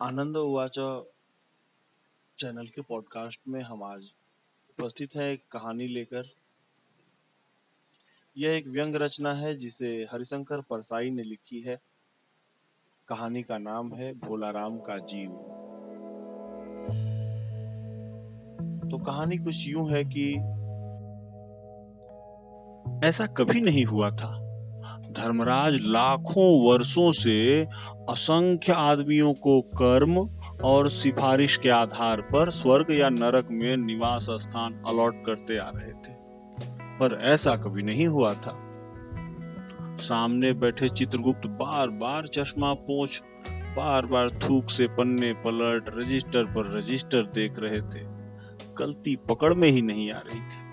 आनंद उवाच चैनल के पॉडकास्ट में हम आज उपस्थित है एक कहानी लेकर। यह एक व्यंग रचना है जिसे हरिशंकर परसाई ने लिखी है। कहानी का नाम है भोलाराम का जीव। तो कहानी कुछ यूँ है कि, ऐसा कभी नहीं हुआ था धर्मराज लाखों वर्षों से असंख्य आदमियों को कर्म और सिफारिश के आधार पर स्वर्ग या नरक में निवास स्थान अलॉट करते आ रहे थे। पर ऐसा कभी नहीं हुआ था। सामने बैठे चित्रगुप्त बार बार चश्मा पोछ बार बार थूक से पन्ने पलट, रजिस्टर पर रजिस्टर देख रहे थे। गलती पकड़ में ही नहीं आ रही थी।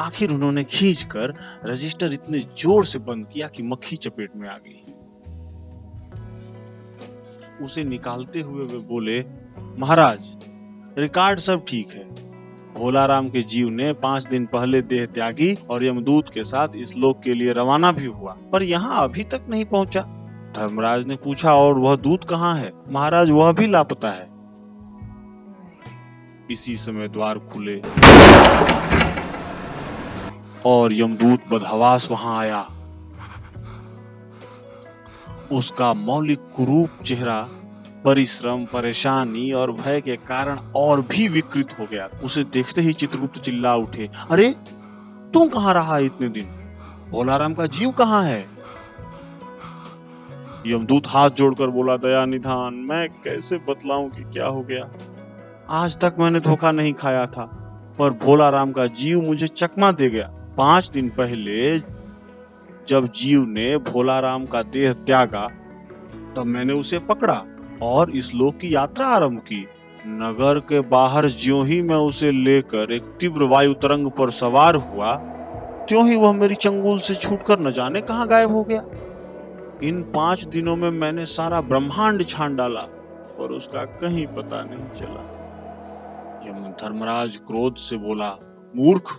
आखिर उन्होंने खींचकर रजिस्टर इतने ज़ोर से बंद किया कि मक्खी चपेट में आ गई। उसे निकालते हुए वे बोले, महाराज, रिकॉर्ड सब ठीक है। भोलाराम के जीव ने पाँच दिन पहले देह त्यागी और यमदूत के साथ इस लोक के लिए रवाना भी हुआ, पर यहाँ अभी तक नहीं पहुँचा। धर्मराज ने पूछा, और वह दूत कहाँ है? महाराज, वह भी लापता है। इसी समय द्वार खुले। और यमदूत बदहवास वहाँ आया। उसका मौलिक कुरूप चेहरा परिश्रम, परेशानी और भय के कारण और भी विकृत हो गया। उसे देखते ही चित्रगुप्त चिल्ला उठे, अरे, तू कहाँ रहा इतने दिन? भोलाराम का जीव कहाँ है? यमदूत हाथ जोड़कर बोला, दया निधान, मैं कैसे बतलाऊं कि क्या हो गया? आज तक मैंने धोखा नहीं खाया था, पर भोलाराम का जीव मुझे चकमा दे गया। पाँच दिन पहले जब जीव ने भोलाराम का देह त्यागा, तब मैंने उसे पकड़ा और इस लोक की यात्रा आरंभ की। नगर के बाहर ज्यो ही मैं उसे लेकर एक तीव्र वायु तरंग पर सवार हुआ, त्यों ही वह मेरी चंगुल से छूटकर न जाने कहाँ गायब हो गया। इन पाँच दिनों में मैंने सारा ब्रह्मांड छान डाला पर उसका कहीं पता नहीं चला। यम धर्मराज क्रोध से बोला, मूर्ख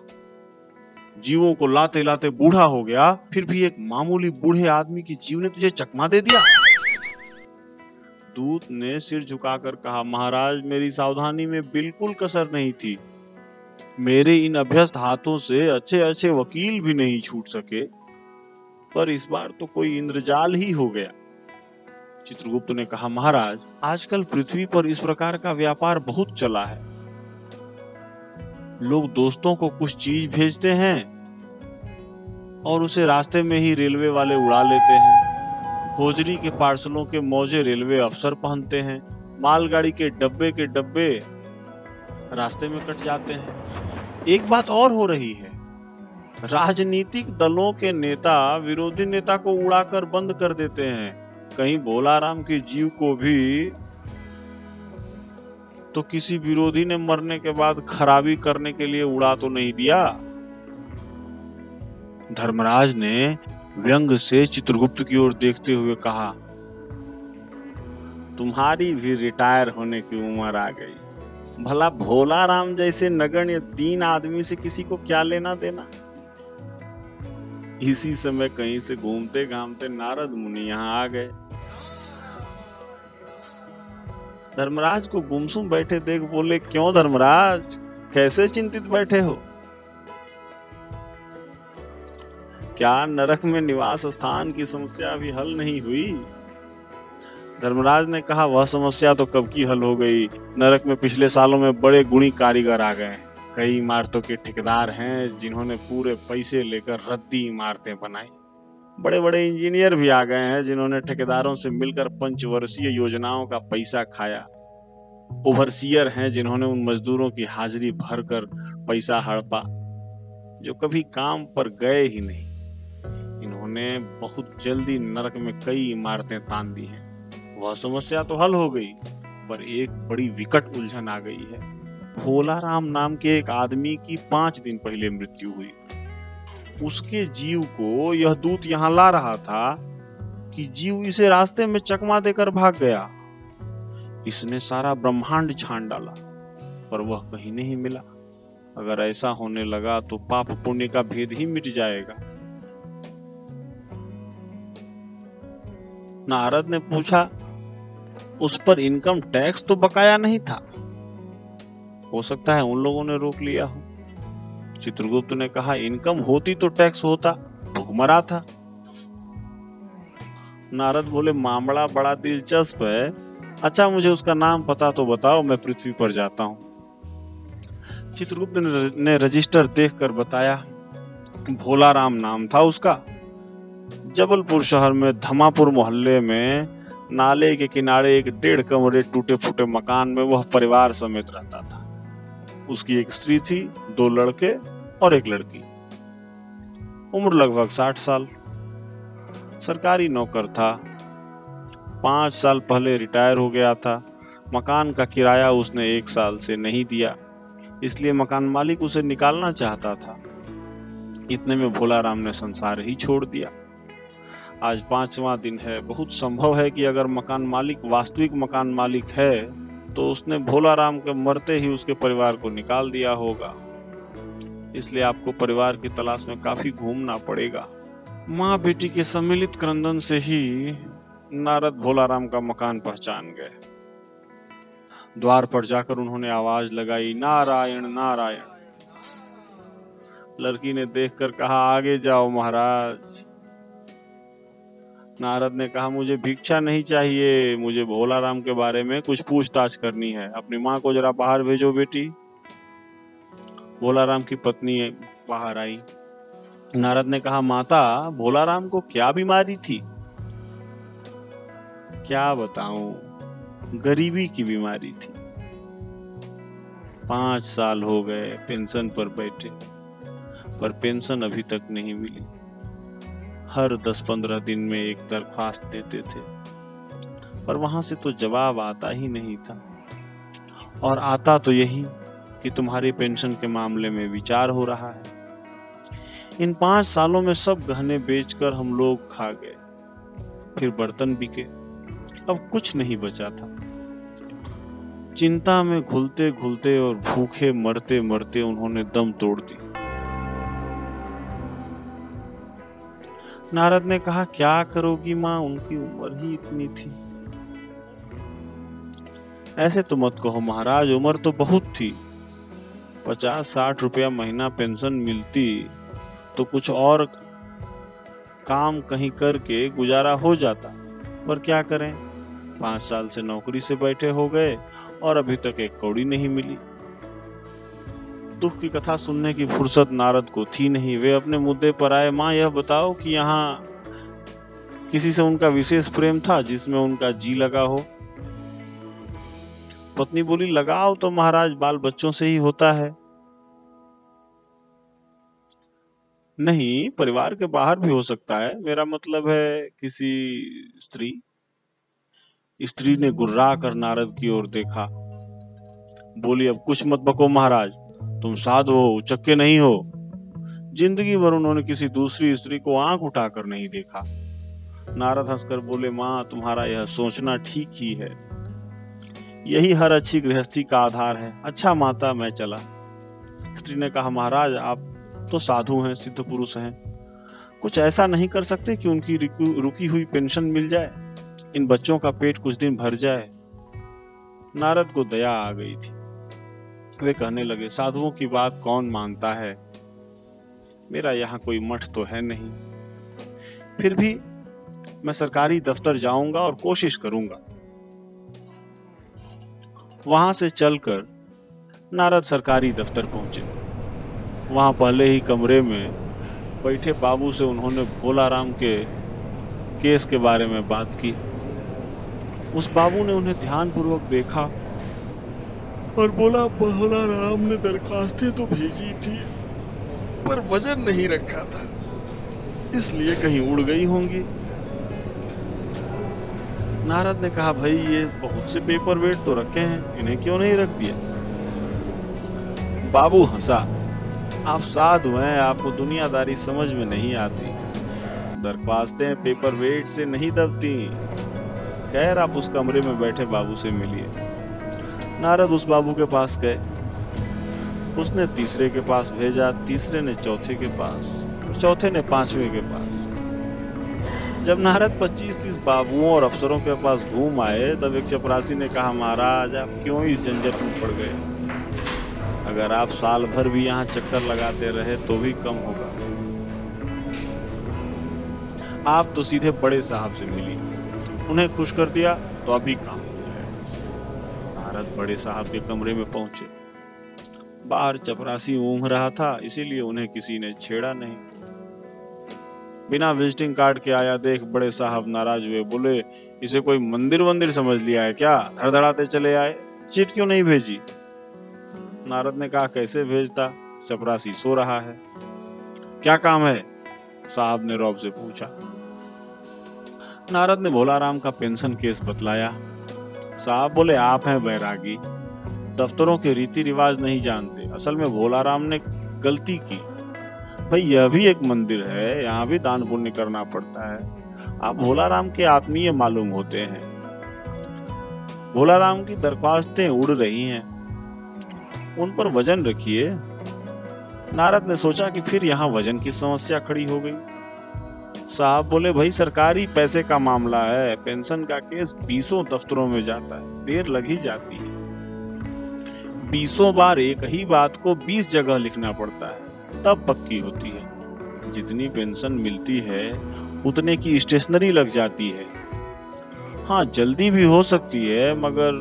जीवों को लाते लाते बूढ़ा हो गया, फिर भी एक मामूली बूढ़े आदमी की जीव ने तुझे चकमा दे दिया? दूत ने सिर झुकाकर कहा, महाराज, मेरी सावधानी में बिल्कुल कसर नहीं थी। मेरे इन अभ्यस्त हाथों से अच्छे अच्छे वकील भी नहीं छूट सके, पर इस बार तो कोई इंद्रजाल ही हो गया। चित्रगुप्त ने कहा, महाराज, आजकल पृथ्वी पर इस प्रकार का व्यापार बहुत चला है। लोग दोस्तों को कुछ चीज़ भेजते हैं और उसे रास्ते में ही रेलवे वाले उड़ा लेते हैं। होजरी के पार्सलों के मौजे रेलवे अफसर पहनते हैं। मालगाड़ी के डब्बे के डब्बे रास्ते में कट जाते हैं। एक बात और हो रही है। राजनीतिक दलों के नेता विरोधी नेता को उड़ाकर बंद कर देते हैं। कहीं भोलाराम के जीव को भी तो किसी विरोधी ने मरने के बाद खराबी करने के लिए उड़ा तो नहीं दिया? धर्मराज ने व्यंग से चित्रगुप्त की ओर देखते हुए कहा, तुम्हारी भी रिटायर होने की उम्र आ गई। भला भोला राम जैसे नगण्य तीन आदमी से किसी को क्या लेना देना? इसी समय कहीं से घूमते घामते नारद मुनि यहाँ आ गए। धर्मराज को गुमसुम बैठे देख बोले, क्यों धर्मराज? कैसे चिंतित बैठे हो? क्या नरक में निवास स्थान की समस्या अभी हल नहीं हुई? धर्मराज ने कहा, वह समस्या तो कब की हल हो गई? नरक में पिछले सालों में बड़े गुणी कारीगर आ गए। कई इमारतों के ठेकेदार हैं जिन्होंने पूरे पैसे लेकर रद्दी इमारतें बनाई। बड़े बड़े इंजीनियर भी आ गए हैं जिन्होंने ठेकेदारों से मिलकर पंचवर्षीय योजनाओं का पैसा खाया। ओवरसियर हैं जिन्होंने उन मजदूरों की हाजिरी भरकर पैसा हड़पा, जो कभी काम पर गए ही नहीं। इन्होंने बहुत जल्दी नरक में कई इमारतें तान दी हैं। वह समस्या तो हल हो गई, पर एक बड़ी विकट उलझन आ गई है। भोला राम नाम के एक आदमी की पाँच दिन पहले मृत्यु हुई। उसके जीव को यह दूत यहाँ ला रहा था कि जीव इसे रास्ते में चकमा देकर भाग गया। इसने सारा ब्रह्मांड छान डाला, पर वह कहीं नहीं मिला। अगर ऐसा होने लगा तो पाप पुण्य का भेद ही मिट जाएगा। नारद ने पूछा, उस पर इनकम टैक्स तो बकाया नहीं था? हो सकता है उन लोगों ने रोक लिया हो। चित्रगुप्त ने कहा, इनकम होती तो टैक्स होता भुगमरा था। नारद बोले, मामला बड़ा दिलचस्प है। अच्छा मुझे उसका नाम पता तो बताओ, मैं पृथ्वी पर जाता हूँ। चित्रगुप्त ने रजिस्टर देखकर बताया भोला राम नाम था उसका। जबलपुर शहर में धमापुर मोहल्ले में नाले के किनारे एक डेढ़ कमरे टूटे फूटे मकान में वह परिवार समेत रहता था। उसकी एक स्त्री थी, दो लड़के और एक लड़की। उम्र लगभग साठ साल। सरकारी नौकर था। पाँच साल पहले रिटायर हो गया था। मकान का किराया उसने एक साल से नहीं दिया, इसलिए मकान मालिक उसे निकालना चाहता था। इतने में भोला राम ने संसार ही छोड़ दिया। आज पांचवा दिन है। बहुत संभव है कि अगर मकान मालिक, वास्तविक मकान मालिक है तो उसने भोला राम के मरते ही उसके परिवार को निकाल दिया होगा। इसलिए आपको परिवार की तलाश में काफ़ी घूमना पड़ेगा। माँ बेटी के सम्मिलित क्रंदन से ही नारद भोला राम का मकान पहचान गए। द्वार पर जाकर उन्होंने आवाज़ लगाई, नारायण नारायण। लड़की ने देखकर कहा, आगे जाओ महाराज। नारद ने कहा, मुझे भिक्षा नहीं चाहिए, मुझे भोला राम के बारे में कुछ पूछताछ करनी है। अपनी माँ को जरा बाहर भेजो बेटी। भोला राम की पत्नी बाहर आई। नारद ने कहा, माता भोला राम को क्या बीमारी थी? क्या बताऊँ? गरीबी की बीमारी थी। पाँच साल हो गए पेंशन पर बैठे, पर पेंशन अभी तक नहीं मिली। हर दस पंद्रह दिन में एक दरख्वास्त देते थे। पर वहाँ से तो जवाब आता ही नहीं था। और आता तो यही कि तुम्हारी पेंशन के मामले में विचार हो रहा है। इन पाँच सालों में सब गहने बेचकर हम लोग खा गए। फिर बर्तन बिके। अब कुछ नहीं बचा था। चिंता में घुलते घुलते और भूखे मरते मरते उन्होंने दम तोड़ दी नारद ने कहा, क्या करोगी माँ? उनकी उम्र ही इतनी थी। ऐसे तो मत कहो महाराज, उम्र तो बहुत थी। पचास साठ रुपया महीना पेंशन मिलती तो कुछ और काम कहीं करके गुजारा हो जाता। पर क्या करें? पाँच साल से नौकरी से बैठे हो गए और अभी तक एक कौड़ी नहीं मिली। दुख की कथा सुनने की फुर्सत नारद को थी नहीं। वे अपने मुद्दे पर आए, माँ, यह बताओ कि यहाँ किसी से उनका विशेष प्रेम था जिसमें उनका जी लगा हो? पत्नी बोली, लगाओ तो महाराज, बाल बच्चों से ही होता है। नहीं, परिवार के बाहर भी हो सकता है। मेरा मतलब है किसी स्त्री। स्त्री ने गुर्रा कर नारद की ओर देखा। बोली, अब कुछ मत बको महाराज। तुम साधु हो उचक्के नहीं हो। ज़िंदगी भर उन्होंने किसी दूसरी स्त्री को आँख उठाकर नहीं देखा। नारद हंसकर बोले, माँ, तुम्हारा यह सोचना ठीक ही है। यही हर अच्छी गृहस्थी का आधार है। अच्छा माता, मैं चला। स्त्री ने कहा, महाराज, आप तो साधु हैं, सिद्ध पुरुष हैं। कुछ ऐसा नहीं कर सकते कि उनकी रुकी हुई पेंशन मिल जाए? इन बच्चों का पेट कुछ दिन भर जाए। नारद को दया आ गई थी। वे कहने लगे, साधुओं की बात कौन मानता है? मेरा यहाँ कोई मठ तो है नहीं। फिर भी मैं सरकारी दफ्तर जाऊँगा और कोशिश करूँगा। वहाँ से चलकर नारद सरकारी दफ्तर पहुँचे। वहाँ पहले ही कमरे में बैठे बाबू से उन्होंने भोला राम के केस के बारे में बात की। उस बाबू ने उन्हें ध्यानपूर्वक देखा और बोला बहला राम ने दरखास्तें तो भेजी थी, पर वज़न नहीं रखा था। इसलिए कहीं उड़ गई होंगी। नारद ने कहा, भाई, ये बहुत से पेपर वेट तो रखे हैं, इन्हें क्यों नहीं रख दिया बाबू हंसा, आप साधु हैं, आपको दुनियादारी समझ में नहीं आती। दरख्वास्तें पेपर वेट से नहीं दबती। खैर, आप उस कमरे में बैठे बाबू से मिलिए। नारद उस बाबू के पास गए। उसने तीसरे के पास भेजा, तीसरे ने चौथे के पास चौथे ने पांचवे के पास। जब नारद 25-30 बाबुओं और अफसरों के पास घूम आए, तब एक चपरासी ने कहा, महाराज, आप क्यों इस झंझट में पड़ गए? अगर आप साल भर भी यहाँ चक्कर लगाते रहे तो भी कम होगा। आप तो सीधे बड़े साहब से मिली। उन्हें खुश कर दिया तो अभी काम। नारद बड़े साहब के कमरे में पहुँचे। बाहर चपरासी ऊँघ रहा था, इसीलिए उन्हें किसी ने छेड़ा नहीं। बिना विजिटिंग कार्ड के आया देख, बड़े साहब नाराज़ हुए, बोले, इसे कोई मंदिर वंदिर समझ लिया है क्या? धड़धड़ाते चले आए। चिट क्यों नहीं भेजी? नारद ने कहा, कैसे भेजता? चपरासी सो रहा है। क्या काम है? साहब ने रौब से पूछा। नारद ने भोलाराम का पेंशन केस बतलाया। साहब बोले, आप हैं बैरागी दफ्तरों के रीति रिवाज नहीं जानते। असल में भोलाराम ने गलती की। भाई, यह भी एक मंदिर है। यहाँ भी दान पुण्य करना पड़ता है। आप भोलाराम के आत्मीय मालूम होते हैं। भोलाराम की दरख्वास्तें उड़ रही हैं। उन पर वज़न रखिए। नारद ने सोचा कि फिर यहाँ वज़न की समस्या खड़ी हो गई। साहब बोले, भाई, सरकारी पैसे का मामला है, पेंशन का केस बीसों दफ्तरों में जाता है, देर लग ही जाती है। बीसों बार एक ही बात को बीस जगह लिखना पड़ता है, तब पक्की होती है। जितनी पेंशन मिलती है, उतने की स्टेशनरी लग जाती है। हाँ जल्दी भी हो सकती है, मगर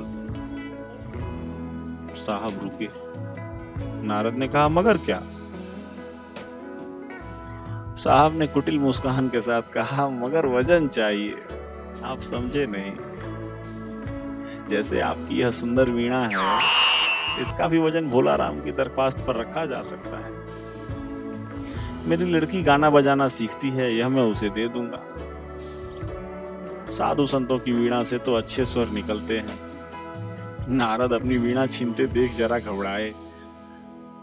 साहब रुके। नारद ने कहा, मगर क्या? साहब ने कुटिल मुस्कान के साथ कहा, मगर वज़न चाहिए। आप समझे नहीं। जैसे आपकी यह सुंदर वीणा है, इसका भी वज़न भोला राम की दरख्वास्त पर रखा जा सकता है। मेरी लड़की गाना बजाना सीखती है, यह मैं उसे दे दूँगा। साधु संतों की वीणा से तो अच्छे स्वर निकलते हैं। नारद अपनी वीणा छीनते देख जरा घबराए।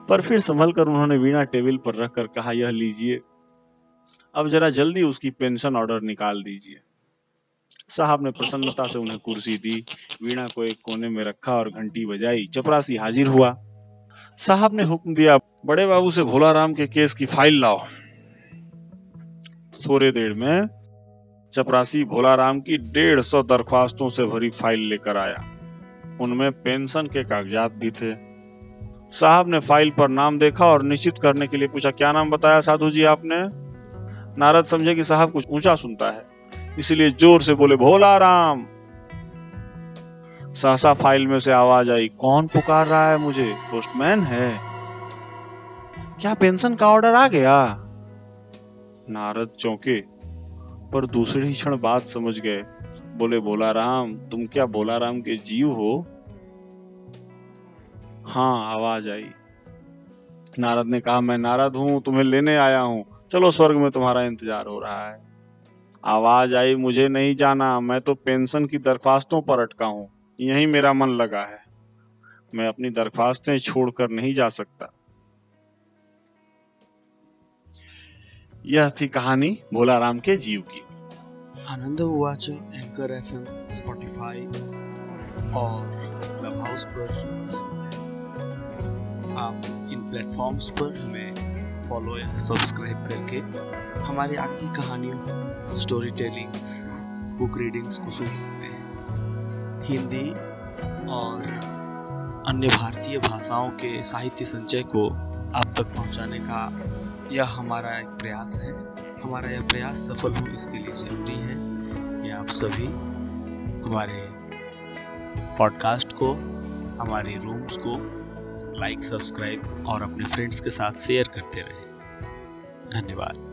पर फिर संभल कर उन्होंने वीणा टेबल पर रखकर कहा, यह लीजिए। अब जरा जल्दी उसकी पेंशन ऑर्डर निकाल दीजिए। साहब ने प्रसन्नता से उन्हें कुर्सी दी, वीणा को एक कोने में रखा और घंटी बजाई। चपरासी हाजिर हुआ। साहब ने हुक्म दिया, बड़े बाबू से भोला राम के केस की फ़ाइल लाओ। थोड़े देर में चपरासी भोला राम की डेढ़ सौ दरख्वास्तों से भरी फ़ाइल लेकर आया। उनमें पेंशन के कागजात भी थे। साहब ने फ़ाइल पर नाम देखा और निश्चित करने के लिए पूछा, क्या नाम बताया साधु जी आपने? नारद समझे कि साहब कुछ ऊँचा सुनता है, इसलिए ज़ोर से बोले, भोला राम! सहसा फ़ाइल में से आवाज़ आई, कौन पुकार रहा है मुझे? पोस्टमैन है। क्या पेंशन का ऑर्डर आ गया? नारद चौंके, पर दूसरे ही क्षण बात समझ गए। बोले बोला राम, तुम क्या बोला राम के जीव हो? हाँ आवाज़ आई। नारद ने कहा, मैं नारद हूँ, तुम्हें लेने आया हूँ। चलो स्वर्ग में तुम्हारा इंतज़ार हो रहा है। आवाज़ आई, मुझे नहीं जाना, मैं तो पेंशन की दरख्वास्तों पर अटका हूँ। यही मेरा मन लगा है। मैं अपनी दरख्वास्तें छोड़कर नहीं जा सकता। यह थी कहानी भोला राम के जीव की। आनंद हुआ च एंकर एफएम स्पॉटिफाई और क्लब हाउस पर। आप इन प्लेटफॉर्म्स पर हमें फॉलो या सब्सक्राइब करके हमारी आगे की कहानियों स्टोरी टेलिंग्स बुक रीडिंग्स को सुन सकते हैं। हिंदी और अन्य भारतीय भाषाओं के साहित्य संचय को आप तक पहुँचाने का यह हमारा एक प्रयास है। हमारा यह प्रयास सफल हो, इसके लिए ज़रूरी है कि आप सभी हमारे पॉडकास्ट को, हमारे रूम्स को लाइक सब्सक्राइब और अपने फ्रेंड्स के साथ शेयर करते रहें। धन्यवाद।